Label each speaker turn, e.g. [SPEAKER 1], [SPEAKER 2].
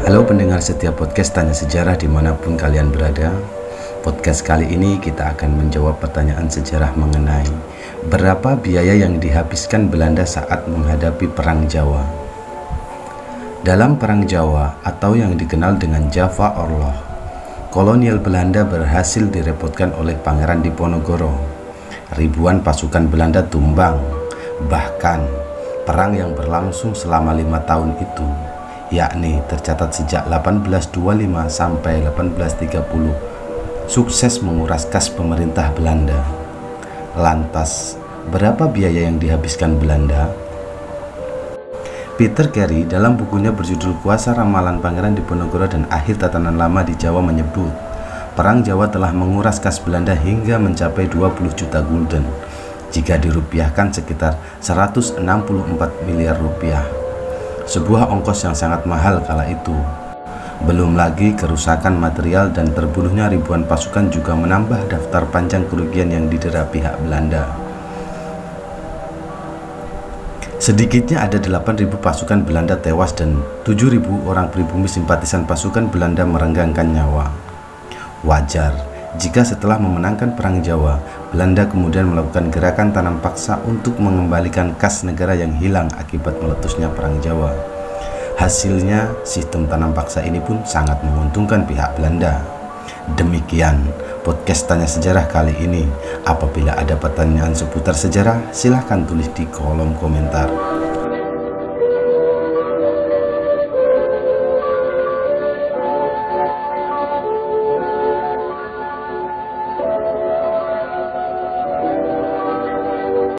[SPEAKER 1] Halo pendengar setiap podcast Tanya Sejarah di mana pun kalian berada. Podcast kali ini kita akan menjawab pertanyaan sejarah mengenai Berapa biaya yang dihabiskan Belanda saat menghadapi Perang Jawa. Dalam Perang Jawa atau yang dikenal dengan Java Orloh Kolonial Belanda berhasil direpotkan oleh Pangeran Diponegoro. Ribuan pasukan Belanda tumbang Bahkan perang yang berlangsung selama lima tahun itu yakni tercatat sejak 1825 sampai 1830 sukses menguras kas pemerintah Belanda. Lantas, berapa biaya yang dihabiskan Belanda? Peter Carey dalam bukunya berjudul Kuasa Ramalan Pangeran Diponegoro dan Akhir Tatanan Lama di Jawa menyebut, Perang Jawa telah menguras kas Belanda hingga mencapai 20 juta gulden, jika dirupiahkan sekitar 164 miliar rupiah sebuah ongkos yang sangat mahal kala itu. Belum lagi kerusakan material dan terbunuhnya ribuan pasukan juga menambah daftar panjang kerugian yang didera pihak Belanda. Sedikitnya ada 8.000 pasukan Belanda tewas dan 7.000 orang pribumi simpatisan pasukan Belanda merenggangkan nyawa. Wajar jika setelah memenangkan Perang Jawa, Belanda kemudian melakukan gerakan tanam paksa untuk mengembalikan kas negara yang hilang akibat meletusnya Perang Jawa. Hasilnya, sistem tanam paksa ini pun sangat menguntungkan pihak Belanda. Demikian podcast Tanya Sejarah kali ini. Apabila ada pertanyaan seputar sejarah, silahkan tulis di kolom komentar.